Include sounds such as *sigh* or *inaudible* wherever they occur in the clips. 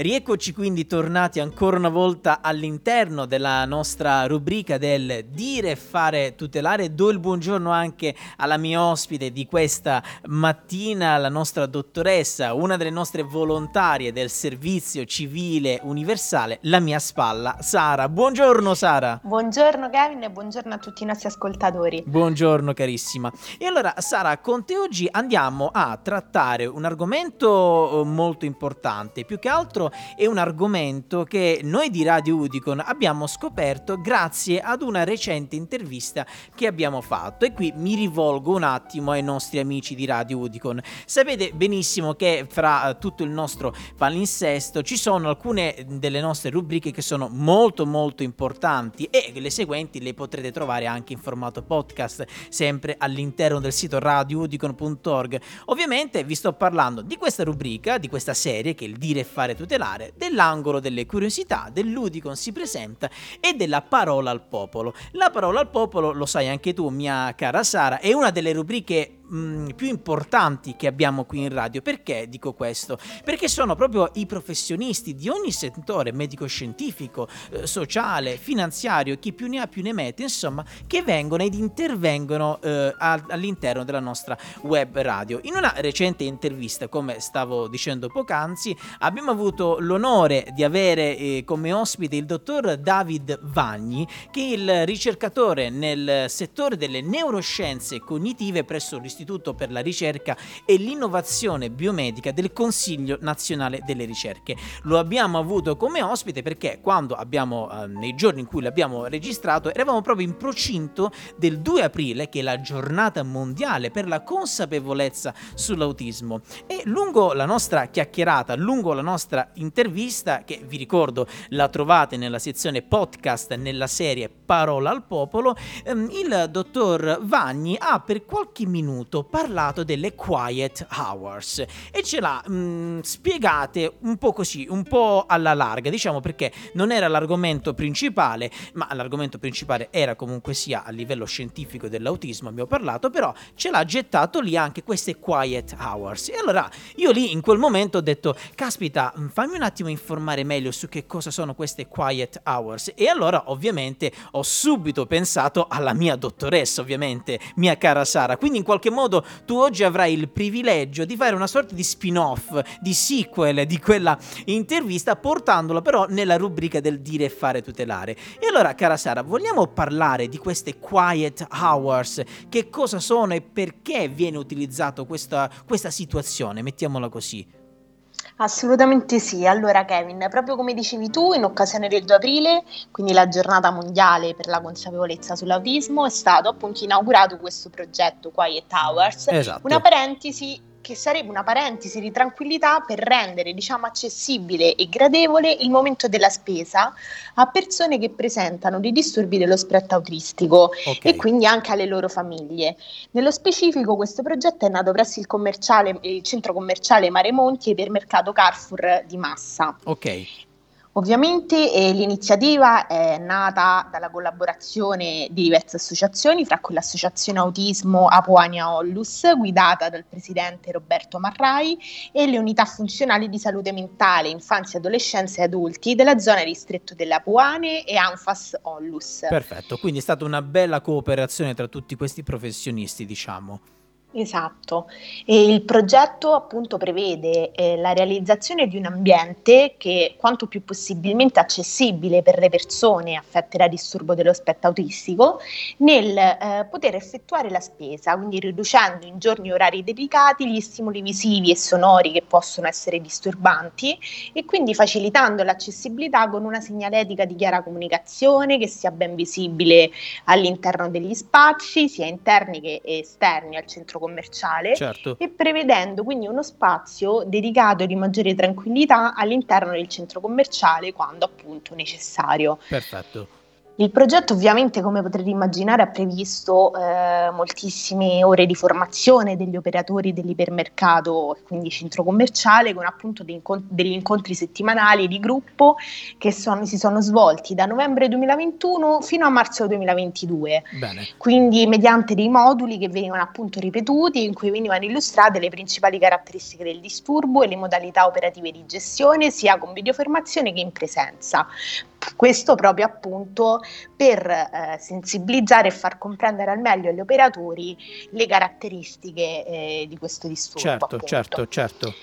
Rieccoci quindi tornati ancora una volta all'interno della nostra rubrica del dire fare tutelare. Do il buongiorno anche alla mia ospite di questa mattina, la nostra dottoressa, una delle nostre volontarie del servizio civile universale, la mia spalla, Sara. Buongiorno Sara. Buongiorno Kevin e buongiorno a tutti i nostri ascoltatori. Buongiorno carissima. E allora Sara, con te oggi andiamo a trattare un argomento eh, molto importante, più che altro è un argomento che noi di Radio Udicon abbiamo scoperto grazie ad una recente intervista che abbiamo fatto e qui mi rivolgo un attimo ai nostri amici di Radio Udicon. Sapete benissimo che fra tutto il nostro palinsesto ci sono alcune delle nostre rubriche che sono molto molto importanti e le seguenti le potrete trovare anche in formato podcast sempre all'interno del sito radioudicon.org. Ovviamente vi sto parlando di questa rubrica, di questa serie che è il dire e fare tutelare, dell'angolo delle curiosità, dell'Udicon si presenta e della parola al popolo. La parola al popolo, lo sai anche tu, mia cara Sara, è una delle rubriche mh, mm, più importanti che abbiamo qui in radio. Perché dico questo? Perché sono proprio i professionisti di ogni settore medico-scientifico, eh, sociale, finanziario, chi più ne ha più ne mette, insomma, che vengono ed intervengono eh, all'interno della nostra web radio. In una recente intervista, come stavo dicendo poc'anzi, abbiamo avuto l'onore di avere eh, come ospite il dottor David Vagni, che è il ricercatore nel settore delle neuroscienze cognitive presso l'Istituto l'Istituto per la ricerca e l'innovazione biomedica del Consiglio nazionale delle ricerche. Lo abbiamo avuto come ospite perché quando abbiamo, eh, nei giorni in cui l'abbiamo registrato, eravamo proprio in procinto del 2 aprile, che è la giornata mondiale per la consapevolezza sull'autismo. E lungo la nostra chiacchierata, lungo la nostra intervista, che vi ricordo la trovate nella sezione podcast nella serie Parola al Popolo, ehm, il dottor Vagni ha per qualche minuto minuto parlato delle quiet hours e ce l'ha mh, mm, spiegate un po' così, un po' alla larga, diciamo perché non era l'argomento principale, ma l'argomento principale era comunque sia a livello scientifico dell'autismo, abbiamo parlato, però ce l'ha gettato lì anche queste quiet hours. E allora io lì in quel momento ho detto, caspita, mm, fammi un attimo informare meglio su che cosa sono queste quiet hours. E allora ovviamente ho subito pensato alla mia dottoressa, ovviamente, mia cara Sara. Quindi in qualche modo modo tu oggi avrai il privilegio di fare una sorta di spin-off, di sequel di quella intervista, portandola però nella rubrica del dire e fare tutelare. E allora, cara Sara, vogliamo parlare di queste quiet hours? Che cosa sono e perché viene utilizzato questa, questa situazione? Mettiamola così. Assolutamente sì. Allora, Kevin, proprio come dicevi tu, in occasione del 2 aprile, quindi la giornata mondiale per la consapevolezza sull'autismo, è stato appunto inaugurato questo progetto Quiet Hours. Esatto. Una parentesi che sarebbe una parentesi di tranquillità per rendere diciamo, accessibile e gradevole il momento della spesa a persone che presentano dei disturbi dello spettro autistico okay. e quindi anche alle loro famiglie. Nello specifico questo progetto è nato presso il, il centro commerciale Mare Monti e per mercato Carrefour di Massa. Ok. Ovviamente eh, l'iniziativa è nata dalla collaborazione di diverse associazioni, fra cui l'Associazione Autismo Apuania Ollus, guidata dal presidente Roberto Marrai, e le unità funzionali di salute mentale, infanzia, adolescenza e adulti della zona ristretto delle Apuane e Anfas Ollus. Perfetto, quindi è stata una bella cooperazione tra tutti questi professionisti, diciamo. Esatto, e il progetto appunto prevede eh, la realizzazione di un ambiente che quanto più possibilmente accessibile per le persone affette da disturbo dello spettro autistico nel eh, poter effettuare la spesa, quindi riducendo in giorni e orari dedicati gli stimoli visivi e sonori che possono essere disturbanti e quindi facilitando l'accessibilità con una segnaletica di chiara comunicazione che sia ben visibile all'interno degli spazi, sia interni che esterni al centro centro commerciale certo. e prevedendo quindi uno spazio dedicato di maggiore tranquillità all'interno del centro commerciale quando appunto necessario. Perfetto. Il progetto ovviamente, come potrete immaginare, ha previsto eh, moltissime ore di formazione degli operatori dell'ipermercato, quindi centro commerciale, con appunto degli incontri, degli incontri settimanali di gruppo che sono, si sono svolti da novembre 2021 fino a marzo 2022. Bene. Quindi mediante dei moduli che venivano appunto ripetuti, in cui venivano illustrate le principali caratteristiche del disturbo e le modalità operative di gestione, sia con videoformazione che in presenza. Questo proprio appunto per eh, sensibilizzare e far comprendere al meglio agli operatori le caratteristiche eh, di questo disturbo. Certo, appunto. certo, certo.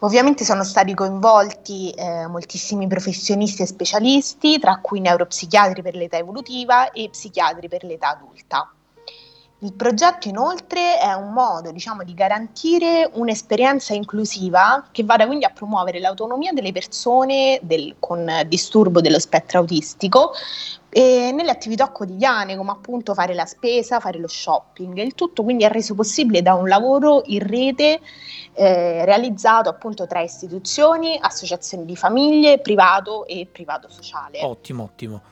Ovviamente sono stati coinvolti eh, moltissimi professionisti e specialisti, tra cui neuropsichiatri per l'età evolutiva e psichiatri per l'età adulta. Il progetto inoltre è un modo diciamo, di garantire un'esperienza inclusiva che vada quindi a promuovere l'autonomia delle persone del, con disturbo dello spettro autistico e nelle attività quotidiane come appunto fare la spesa, fare lo shopping. Il tutto quindi è reso possibile da un lavoro in rete eh, realizzato appunto tra istituzioni, associazioni di famiglie, privato e privato sociale. Ottimo, ottimo.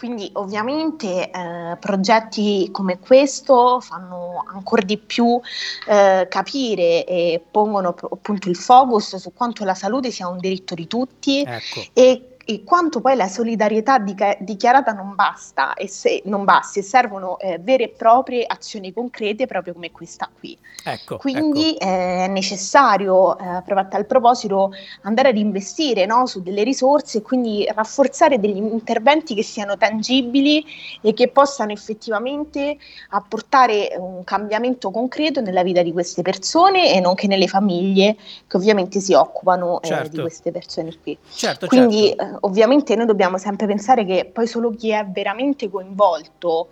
Quindi ovviamente eh, progetti come questo fanno ancora di più eh, capire e pongono appunto il focus su quanto la salute sia un diritto di tutti ecco. e e quanto poi la solidarietà dica- dichiarata non basta e se non basti e servono eh, vere e proprie azioni concrete proprio come questa qui. Ecco, Quindi ecco. Eh, è necessario eh, proprio a tal proposito andare ad investire no, su delle risorse e quindi rafforzare degli interventi che siano tangibili e che possano effettivamente apportare un cambiamento concreto nella vita di queste persone e nonché nelle famiglie che ovviamente si occupano eh, certo. di queste persone qui. Certo, Quindi certo eh, ovviamente noi dobbiamo sempre pensare che poi solo chi è veramente coinvolto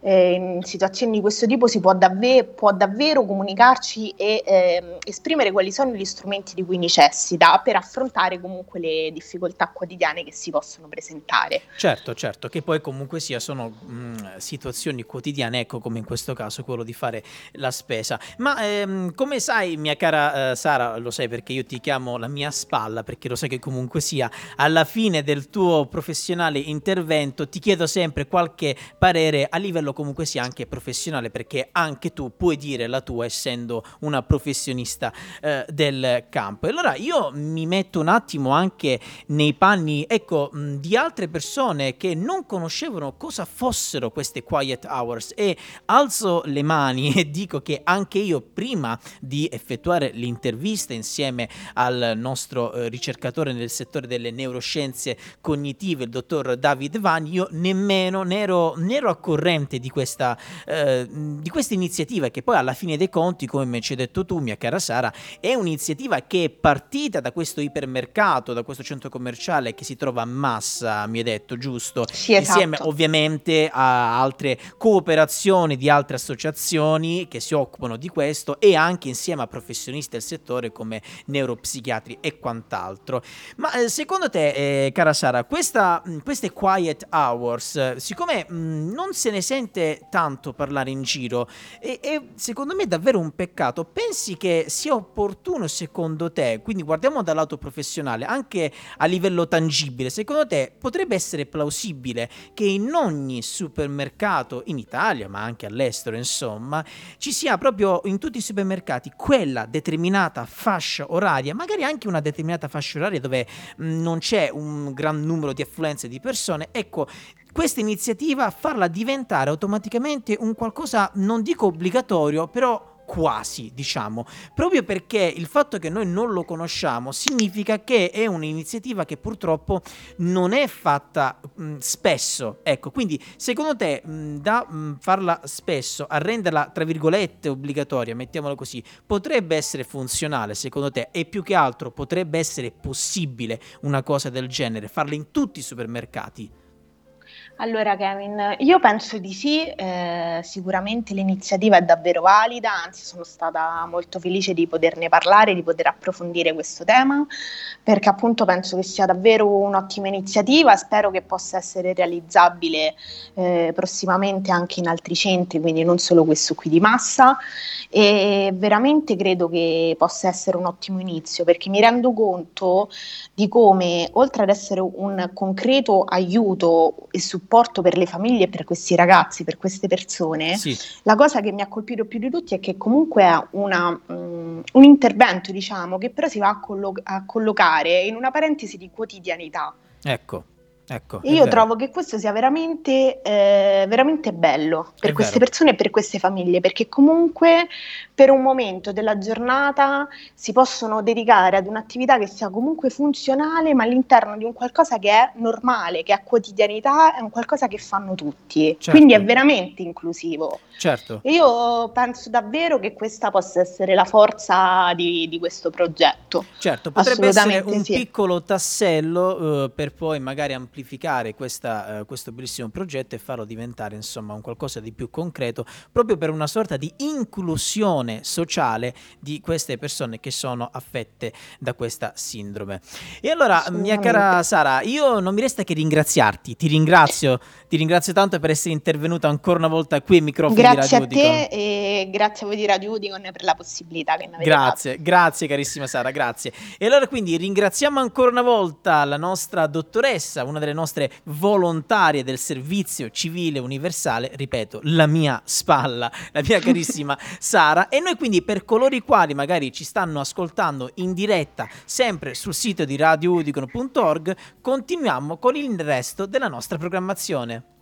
eh, in situazioni di questo tipo si può, davve- può davvero comunicarci e eh, esprimere quali sono gli strumenti di cui necessita per affrontare comunque le difficoltà quotidiane che si possono presentare. Certo, certo, che poi comunque sia sono mh, situazioni quotidiane, ecco come in questo caso quello di fare la spesa. Ma ehm, come sai, mia cara eh, Sara, lo sai perché io ti chiamo la mia spalla, perché lo sai che comunque sia alla fine del tuo professionale intervento ti chiedo sempre qualche parere a livello comunque sia anche professionale, perché anche tu puoi dire la tua essendo una professionista eh, del campo. Allora io mi metto un attimo anche nei panni, ecco, di altre persone che non conoscevano cosa fossero queste quiet hours e alzo le mani *laughs* e dico che anche io prima di effettuare l'intervista insieme al nostro eh, ricercatore nel settore delle neuroscienze cognitive, il dottor David Van, io nemmeno ne ero, ne ero a corrente di questa, eh, di questa iniziativa che poi alla fine dei conti, come ci hai detto tu, mia cara Sara, è un'iniziativa che è partita da questo ipermercato, da questo centro commerciale che si trova a Massa, mi hai detto, giusto? Sì, esatto. Insieme ovviamente a altre cooperazioni di altre associazioni che si occupano di questo e anche insieme a professionisti del settore come neuropsichiatri e quant'altro. Ma eh, secondo te, eh, cara Sara, questa, queste quiet hours, siccome mh, non se ne sente tanto parlare in giro e, e, secondo me è davvero un peccato. Pensi che sia opportuno secondo te, quindi guardiamo dal lato professionale, anche a livello tangibile, secondo te potrebbe essere plausibile che in ogni supermercato in Italia, ma anche all'estero, insomma, ci sia proprio in tutti i supermercati quella determinata fascia oraria, magari anche una determinata fascia oraria dove mh, non c'è un gran numero di affluenze di persone, ecco, questa iniziativa farla diventare automaticamente un qualcosa, non dico obbligatorio, però quasi, diciamo, proprio perché il fatto che noi non lo conosciamo significa che è un'iniziativa che purtroppo non è fatta mh, spesso. Ecco, quindi secondo te mh, da mh, farla spesso a renderla tra virgolette obbligatoria, mettiamolo così, potrebbe essere funzionale secondo te e più che altro potrebbe essere possibile una cosa del genere, farla in tutti i supermercati? Allora Kevin, io penso di sì, eh, sicuramente l'iniziativa è davvero valida, anzi sono stata molto felice di poterne parlare, di poter approfondire questo tema, perché appunto penso che sia davvero un'ottima iniziativa, spero che possa essere realizzabile eh, prossimamente anche in altri centri, quindi non solo questo qui di Massa e veramente credo che possa essere un ottimo inizio perché mi rendo conto di come oltre ad essere un concreto aiuto e supporto per le famiglie e per questi ragazzi, per queste persone, sì. la cosa che mi ha colpito più di tutti è che comunque è una, um, un intervento, diciamo, che però si va a, collo- a collocare in una parentesi di quotidianità. Ecco. Ecco, io trovo che questo sia veramente, eh, veramente bello per è queste vero. persone e per queste famiglie, perché comunque per un momento della giornata si possono dedicare ad un'attività che sia comunque funzionale, ma all'interno di un qualcosa che è normale, che è quotidianità, è un qualcosa che fanno tutti. Certo. Quindi è veramente inclusivo. Certo. Io penso davvero che questa possa essere la forza di, di questo progetto. Certo, potrebbe essere un sì. piccolo tassello uh, per poi magari ampliare semplificare questa, uh, questo bellissimo progetto e farlo diventare insomma un qualcosa di più concreto proprio per una sorta di inclusione sociale di queste persone che sono affette da questa sindrome. E allora, mia cara Sara, io non mi resta che ringraziarti, ti ringrazio, ti ringrazio tanto per essere intervenuta ancora una volta qui ai microfoni grazie di Radio Grazie a te e grazie a voi di Radio Udicon per la possibilità che mi avete Grazie, dato. grazie carissima Sara, grazie. E allora quindi ringraziamo ancora una volta la nostra dottoressa, una delle delle nostre volontarie del servizio civile universale, ripeto, la mia spalla, la mia carissima *laughs* Sara. E noi quindi per coloro i quali magari ci stanno ascoltando in diretta sempre sul sito di radioudicon.org, continuiamo con il resto della nostra programmazione.